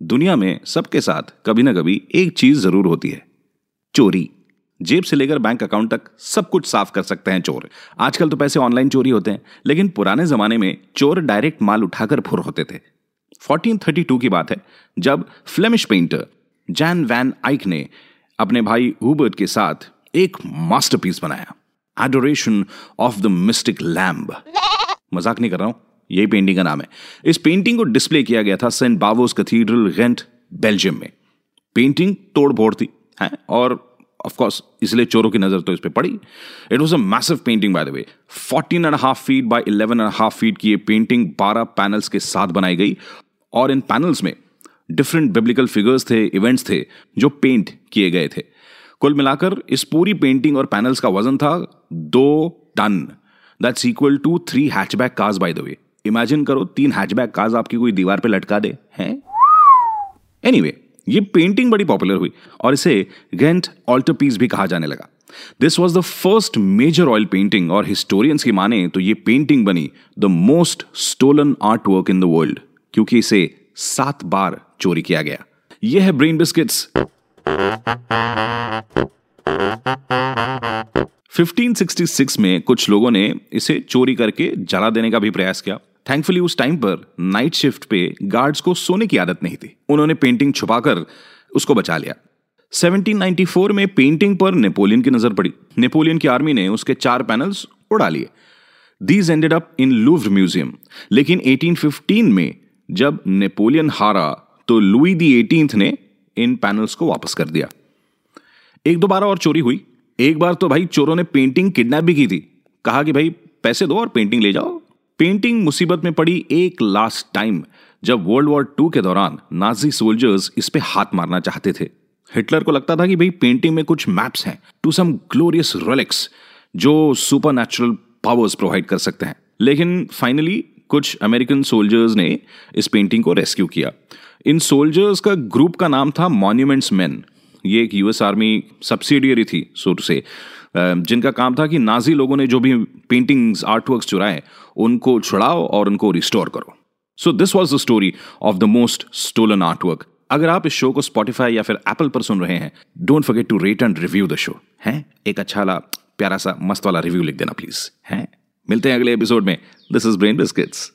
दुनिया में सबके साथ कभी ना कभी एक चीज़ ज़रूर होती है। चोरी। जेब से लेकर बैंक अकाउंट तक सब कुछ साफ़ कर सकते हैं चोर। आजकल तो पैसे ऑनलाइन चोरी होते हैं, लेकिन पुराने जमाने में चोर डायरेक्ट माल उठाकर फुर होते थे। 1432 की बात है, जब फ्लेमिश पेंटर जैन वैन आइक ने अपने भाई हुबर्ट के साथ एक मास्टरपीस बनाया। Adoration of the Mystic Lamb मज़ाक नहीं कर रहा हूँ। यही पेंटिंग का नाम है। इस पेंटिंग को डिस्प्ले किया गया था Saint Bavo's Cathedral Ghent Belgium में। पेंटिंग तोड़ फोड़ थी, है? और ऑफ़ कोर्स इसलिए चोरों की नज़र तो इस पर पड़ी। It was a massive painting by the way fourteen and half feet by eleven and half feet की ये पेंटिंग बारह पैनल्स के साथ बनाई गई। और इन पैनल्स में डिफरेंट बिब्लिकल फिगर्स थे इवेंट्स थे, जो पेंट किए गए थे। कुल मिलाकर इस पूरी पेंटिंग और पैनल्स का वज़न था दो ton. That's equal to three hatchback cars by the way imagine करो तीन हैचबैक कार्स आपकी कोई दीवार पे लटका दे हैं? एनीवे anyway, ये पेंटिंग बड़ी पॉपुलर हुई और इसे गेंट ऑल्टर पीस भी कहा जाने लगा। This was the first major oil painting और हिस्टोरियंस की माने तो ये पेंटिंग बनी the most stolen art work in the world क्योंकि इसे सात बार चोरी किया गया। यह है ब्रेन बिस्किट्स 1566 में कुछ लोगों ने इसे चोरी करके जला देने का भी प्रयास किया। थैंकफुली उस टाइम पर नाइट शिफ्ट पे गार्ड्स को सोने की आदत नहीं थी। उन्होंने पेंटिंग छुपाकर उसको बचा लिया। 1794 में पेंटिंग पर नेपोलियन की नज़र पड़ी। नेपोलियन की आर्मी ने उसके चार पैनल्स उड़ा लिए। These ended up in Louvre museum लेकिन 1815 में जब नेपोलियन हारा तो लुई दी एटीन ने इन पैनल्स को वापस कर दिया। एक दो बार और चोरी हुई। एक बार तो भाई चोरों ने पेंटिंग किडनैप भी की थी। कहा कि भाई पैसे दो और पेंटिंग ले जाओ। पेंटिंग मुसीबत में पड़ी एक लास्ट टाइम जब वर्ल्ड वॉर टू के दौरान नाजी सोल्जर्स इस पे हाथ मारना चाहते थे। हिटलर को लगता था कि भाई पेंटिंग में कुछ मैप्स हैं टू सम ग्लोरियस रेलिक्स जो सुपर नेचुरल पावर्स प्रोवाइड कर सकते हैं। लेकिन फाइनली कुछ अमेरिकन सोल्जर्स ने इस पेंटिंग को रेस्क्यू किया। इन सोल्जर्स का ग्रुप का नाम था मॉन्यूमेंट्स मैन ये एक यूएस आर्मी सब्सिडियरी थी सो टू से। जिनका काम था कि नाजी लोगों ने जो भी पेंटिंग्स आर्ट वर्क चुराए, उनको छुड़ाओ और उनको रिस्टोर करो। So this was the story of the most stolen artwork अगर आप इस शो को स्पॉटिफाई या फिर एप्पल पर सुन रहे हैं don't forget to rate and review the show है? एक अच्छा वाला, प्यारा सा, मस्त वाला रिव्यू लिख देना प्लीज़ है? मिलते हैं अगले एपिसोड में। This is brain biscuits